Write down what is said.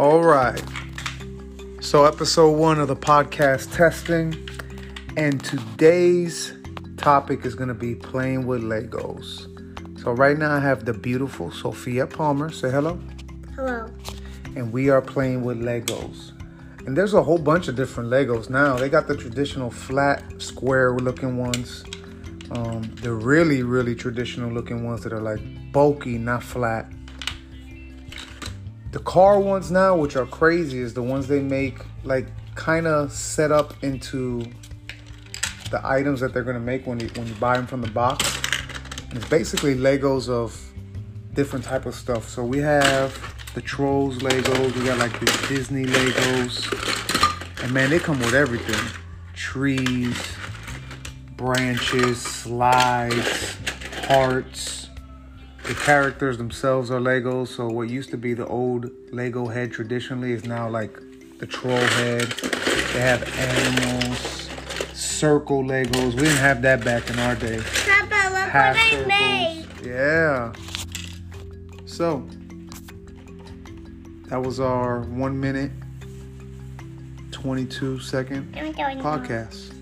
All right. So, episode one of the podcast testing, and today's topic is going to be playing with Legos. So, right now I have the beautiful Sophia Palmer. Say hello. Hello. And we are playing with Legos. And there's a whole bunch of different Legos now. They got the traditional flat, square looking ones. Um, the really, really traditional looking ones that are like bulky, not flat. The car ones now, which are crazy, is the ones they make like kind of set up into the items that they're gonna make when you when you buy them from the box. And it's basically Legos of different type of stuff. So we have the Trolls Legos, we got like the Disney Legos, and man, they come with everything: trees, branches, slides, hearts. The characters themselves are Legos. So what used to be the old Lego head traditionally is now like the troll head. They have animals, circle Legos. We didn't have that back in our day. Papa, look Half what I circles. made. Yeah. So that was our one minute, 22 second Let me go in the podcast.